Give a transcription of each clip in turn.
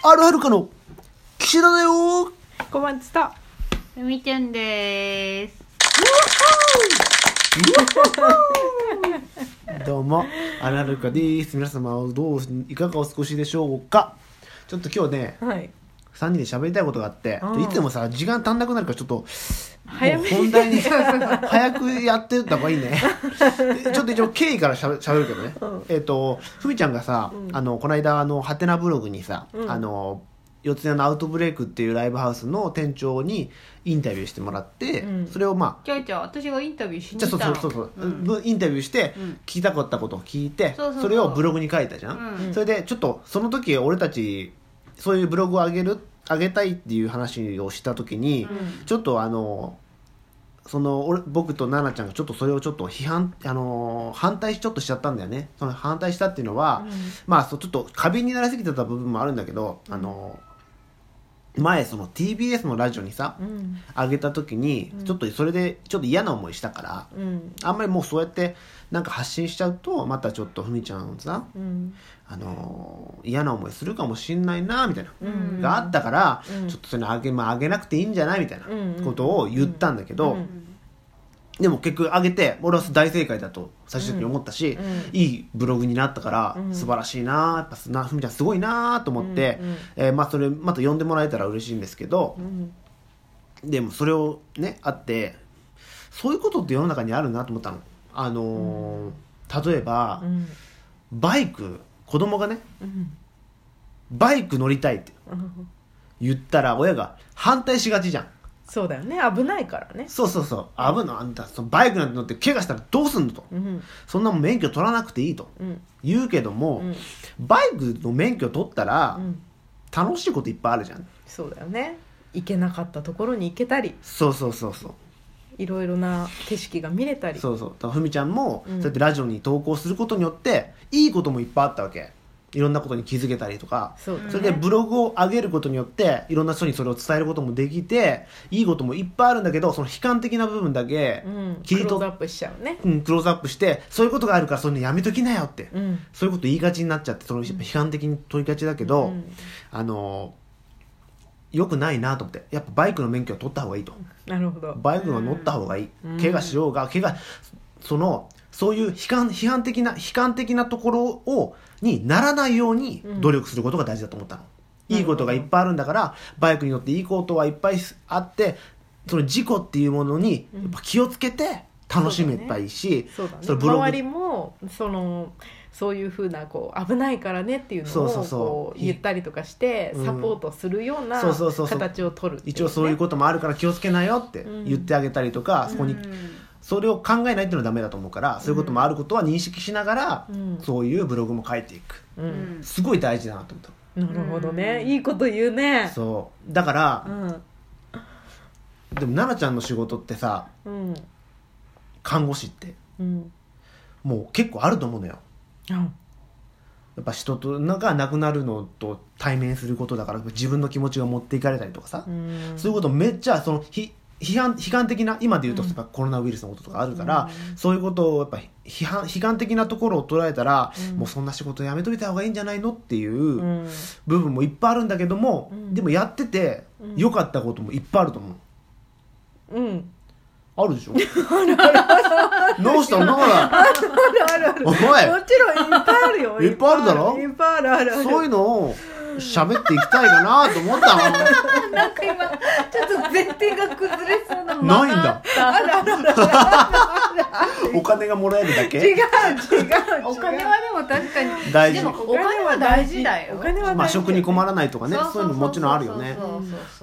あるはるかの岸田だよ。小松とみちゃんでー。す。どうもあるはるかです。皆様どういかがお過ごしでしょうか。ちょっと今日ねはい3人で喋りたいことがあってうん。いつもさ時間足んなくなるからちょっと早本題に 早くやってった方がいいね。でちょっと一応経緯からしゃべるけどね、うん。えっ、とふみちゃんがさ、うん。あのこの間あのハテナブログにさ、うん。あの四谷のアウトブレイクっていうライブハウスの店長にインタビューしてもらって、うん。それをまあちゃうちゃう、私がインタビューしに行ったの。そうそうそうそう、うん。ぶインタビューしてうん。聞きたかったことを聞いて、それをブログに書いたじゃん。それでちょっとその時俺たちそういうブログを上げる上げたいっていう話をした時に、うん。ちょっとあのその俺僕と奈々ちゃんがちょっとそれをちょっと批判あの反対しちょっとしちゃったんだよね。その反対したっていうのは、まあそうちょっと過敏になりすぎてた部分もあるんだけど、あの前その TBS のラジオにさうん。上げた時にうん。ちょっとそれでちょっと嫌な思いしたから、うん。あんまりもうそうやってなんか発信しちゃうとまたちょっとふみちゃんさうん。あのー嫌な思いするかもしんないなみたいな、うん。があったから、うん。ちょっとそれあげ,、まあ、あげなくていいんじゃないみたいなうん。ことを言ったんだけど、うんでも結局あげて俺は大正解だと最終的に思ったし、うんいいブログになったから、うん。素晴らしいなやっぱすなふみちゃんすごいなと思って、うんうんえーまあ、それまた呼んでもらえたら嬉しいんですけどう、んでもそれをねあってそういうことって世の中にあるなと思ったの。あのー例えば、うん。バイク子供がねうん。バイク乗りたいってうん。言ったら親が反対しがちじゃんそうだよね。危ないからね。そうそうそう。危ない。あんたそのバイクなんて乗って怪我したらどうすんのと。うん。そんなもん免許取らなくていいと。うん。言うけども、うん。バイクの免許取ったらうん。楽しいこといっぱいあるじゃん。そうだよね。行けなかったところに行けたり。そうそうそうそう。いろいろな景色が見れたり。そうそう。ふみちゃんも、うん。そうやってラジオに投稿することによっていいこともいっぱいあったわけいろんなことに気づけたりとかそね。それでブログを上げることによっていろんな人にそれを伝えることもできていいこともいっぱいあるんだけどその悲観的な部分だけうん。切り取っクローズアップしちゃうね。うん、クローズアップしてそういうことがあるからそういうのやめときなよって、うん。そういうこと言いがちになっちゃってその批判的に取りがちだけど、うん。あのよくないなと思ってやっぱバイクの免許を取った方がいいと。なるほど。バイクは乗った方がいい、うん。怪我しようが怪我そのそういう悲観批判的な悲観的なところをにならないようにうん努力することが大事だと思ったの、うん。いいことがいっぱいあるんだからバイクに乗っていいことはいっぱいあってその事故っていうものにやっぱ気をつけて楽しめばいいし、その周りもそのそういうふうなこう危ないからねっていうのをこう言ったりとかしてうん。サポートするような形を取る一応そういうこともあるから気をつけなよってうん言ってあげたりとか、そこにそれを考えないっていうのはダメだと思うからそういうこともあることは認識しながら、うん。そういうブログも書いていく。ううん。ん。すごい大事だなと思った。なるほどね。うんいいこと言うね。そう。だからう、ん。でも奈々ちゃんの仕事ってさうん。看護師ってうん。もう結構あると思うのよ。あやっぱ人とが亡くなるのと対面することだから自分の気持ちが持っていかれたりとかさ、うん。そういうことめっちゃそのひ批判悲観的な今で言うとやっぱコロナウイルスのこととかあるから、そういうことをやっぱ批判悲観的なところを捉えたら、うん。もうそんな仕事やめといた方がいいんじゃないのっていううん。部分もいっぱいあるんだけども、うん。でもやっててうん。良かったこともいっぱいあると思う。うん。あるでしょ？どうしたの？あるあるある。おもちろんいっぱいあるよ。いっぱいあるだろ？いっぱいあるあるある。そういうのを喋っていきたいかなと思ったの なんか今、ちょっと前提が崩れそうなないんだ。お金がもらえるだけ？違う違う違う。お金はでも確かに。大事。でもお金は大事だよ。お金はまあ食に困らないとかね。そういうのもちろんあるよね。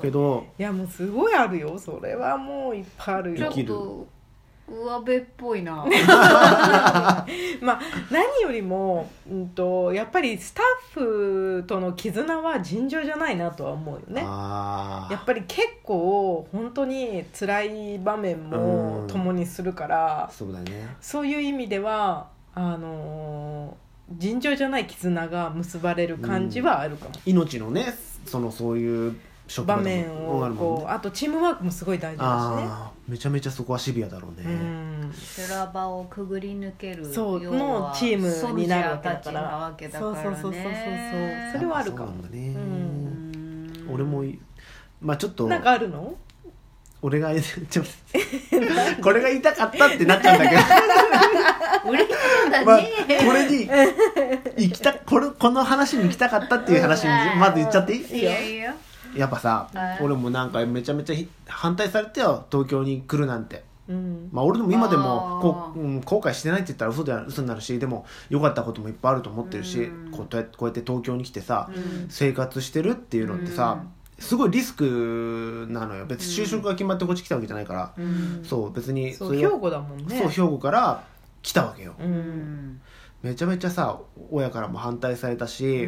けどいやもうすごいあるよ。それはもういっぱいあるよ。ちょっと上辺っぽいな。まあ何よりも、うん、とやっぱりスタッフとの絆は尋常じゃないなとは思うよね。あやっぱり結構本当に辛い場面もうん。共にするからあそうだね。そういう意味ではあのー尋常じゃない絆が結ばれる感じはあるかも、命のねそのそういう職場面をこうあとチームワークもすごい大事だしね。ああめちゃめちゃそこはシビアだろうね、うん。修羅場をくぐり抜けるそうのチームになるわけだからそうそうそうそうそうそれはあるかも。ね、うん。俺もいまあちょっとなんかあるの？俺が ちょ これが言いたかったってなっちゃうんだけど。まあ、ね、これに行きたこれこの話に行きたかったっていう話にまず言っちゃっていい？いやいややっぱさはい。俺もなんかめちゃめちゃひ反対されてよ東京に来るなんて。うん。まあ俺でも今でもこう、うん、後悔してないって言ったら嘘では嘘になるしでも良かったこともいっぱいあると思ってるしうん。こうやってこうやって東京に来てさ、うん。生活してるっていうのってさ、すごいリスクなのよ。別に就職が決まってこっち来たわけじゃないから、うん。そう別にそう兵庫だもんね。そう兵庫から来たわけよ、めちゃめちゃさ親からも反対されたし、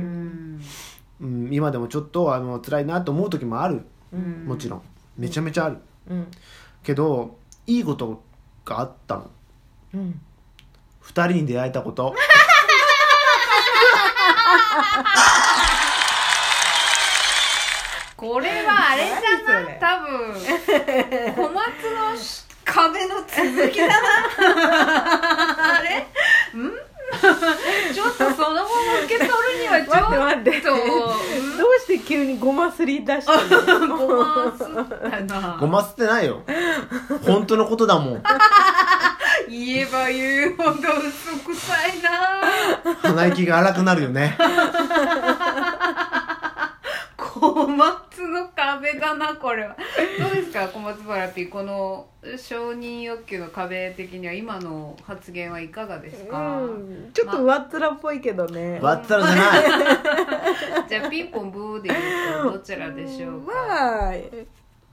ううんん今でもちょっとあの辛いなと思う時もある。うん。もちろん。めちゃめちゃある。うん。けどいいことがあったの。うん。二人に出会えたこと。これはあれじゃない多分。小松の壁の続きだな。あれ？ん？ちょっとそのまま受け取るにはちょっと。待って待って。どうして急にごますり出したの？ごますったな。ごますってないよ。本当のことだもん。言えば言うほど嘘くさいな。鼻息が荒くなるよね。小 松の壁だなこれは。どうですか小松原 P この承認欲求の壁的には今の発言はいかがですか、うん。ちょっと上っ面っぽいけどね。わったらじゃない。じゃあピンポンブーで言うとどちらでしょうか、まあ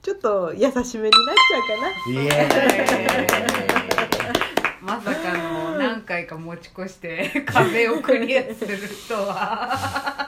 ちょっと優しめになっちゃうかな。イエえーまさかの何回か持ち越して壁をクリアするとは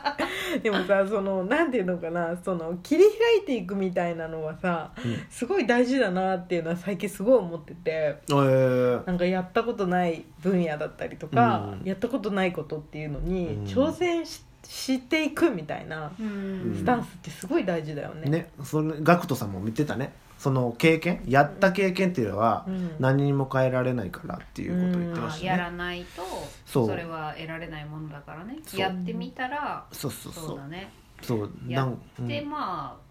でもさそのなんていうのかなその切り開いていくみたいなのはさ、うん。すごい大事だなっていうのは最近すごい思っててえなんかやったことない分野だったりとか、うん。やったことないことっていうのにうん。挑戦ししていくみたいなうん。スタンスってすごい大事だよね。ーねそれガクトさんも言ってたねその経験やった経験っていうのはうん。何にも変えられないからっていうことを言ってまあしたね。やらないとそれは得られないものだからね。やってみたらそうそうそう。そうだね。そうやなんでまあ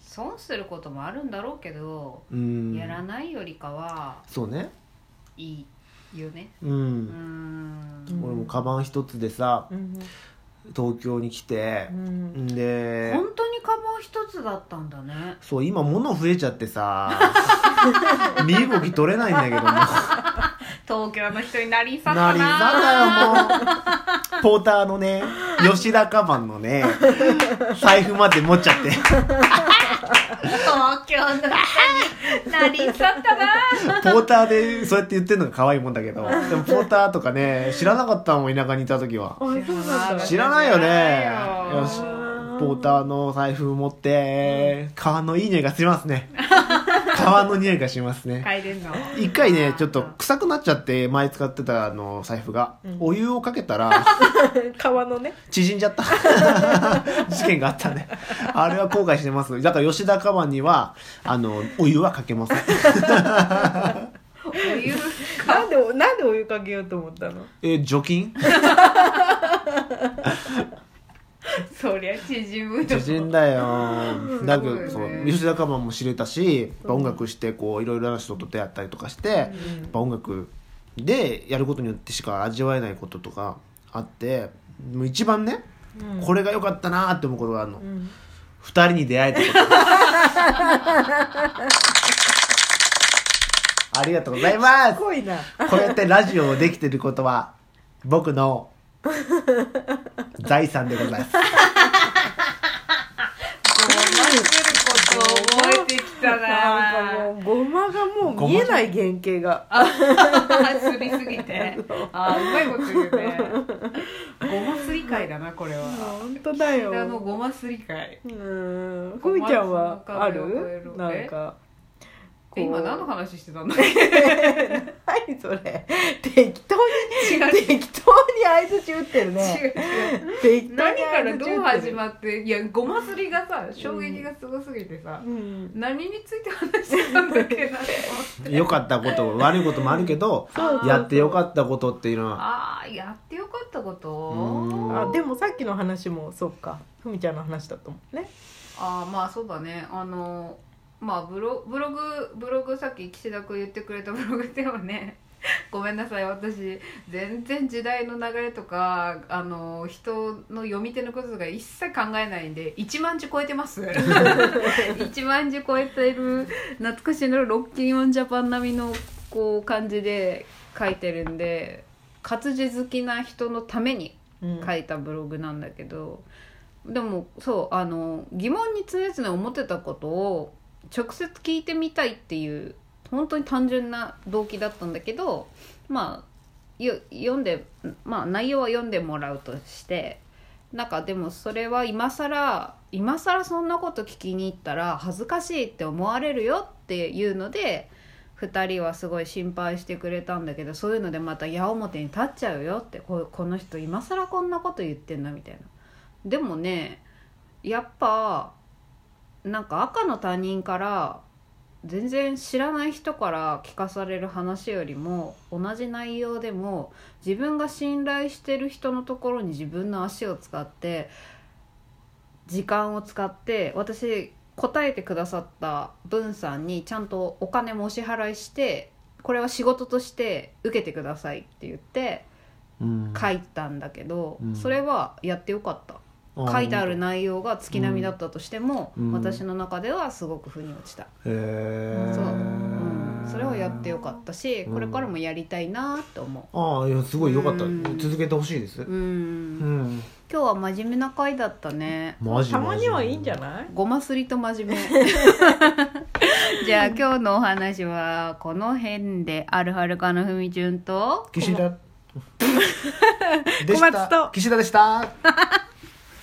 損することもあるんだろうけど、うん。やらないよりかはそうね。いいよね。ううん。ん俺もカバン一つでさうん東京に来て。う、ん。で。本当にカバン一つだったんだね。そう今物増えちゃってさ。身動き取れないんだけども。東京の人になりさな。りさだよもう。ポーターのね吉田カバンのね財布まで持っちゃって東京の人になりさったな。ポーターでそうやって言ってるのが可愛いもんだけど。でもポーターとかね知らなかったもん田舎にいた時は。知らないよね。よ。よしポーターの財布持って革のいい匂いがしますね革の匂いがしますね。嗅いでんの？一回ねちょっと臭くなっちゃって前使ってたあの財布が、うん。お湯をかけたら 川のね。縮んじゃった。事件があったね。あれは後悔してます。だから吉田カバンにはあのお湯はかけません。お湯なんでなんでお湯かけようと思ったの？え除菌？そりゃ縮むよ縮んだよ。だけどすそうごいね吉田カバンも知れたし音楽してこういろいろな人と出会ったりとかして、やっぱ音楽でやることによってしか味わえないこととかあってもう一番ね、うん。これが良かったなーって思うことがあるの、うん。二人に出会えたこと。ありがとうございます。こうやってラジオをできてることは僕の 財産でございます。覚えてきたな。んなかもうごまがもう見えない原型が。あすりすぎて。あうまいこと言うね。ごますり会だなこれは。本当だよ。あのごますり会。うん。ふみちゃんはある？なんか今何の話してたんだ 何それ。適当に違う。適当に相づち打ってる違ねう違う。適当何にからどう始ままっていやごますりがさ衝撃がすごすぎてさ、うん。何について話してたんだっけなって。良かったこと 悪いこともあるけどやって良かったことっていうのは。ああやってよかったこと？うん。あでもさっきの話もそうか。ふみちゃんの話だと思うね。ああまあそうだね。あのまあブロブログブログさっき岸田君言ってくれたブログではね。ごめんなさい。私全然時代の流れとかあの人の読み手のこととか一切考えないんで1万字超えてます。1万字超えてる懐かしのロッキンオンジャパン並みのこう感じで書いてるんで活字好きな人のためにうん。書いたブログなんだけど、でもそうあの疑問に常々思ってたことを直接聞いてみたいっていう本当に単純な動機だったんだけどまあ読んでまあ内容は読んでもらうとしてなんかでもそれは今更今更そんなこと聞きに行ったら恥ずかしいって思われるよっていうので2人はすごい心配してくれたんだけどそういうのでまた矢面に立っちゃうよってここの人今更こんなこと言ってんなみたいな。でもねやっぱなんか赤の他人から全然知らない人から聞かされる話よりも同じ内容でも自分が信頼してる人のところに自分の足を使って時間を使って私答えてくださった文さんにちゃんとお金もお支払いしてこれは仕事として受けてくださいって言ってうん。書いたんだけど、うん。それはやってよかった書いてある内容が月並みだったとしても、うん。私の中ではすごく腑に落ちた、へえそう、うん、それはやってよかったしうん。これからもやりたいなって思ああいやすごいよかった。うん。続けてほしいです。う、うん。うん。今日は真面目な回だったね。マジたまにはいいんじゃいない？ごますりと真面目。じゃあ今日のお話はこの辺で。あるはるかのふみちゅんと。岸田。で小松と。岸田でした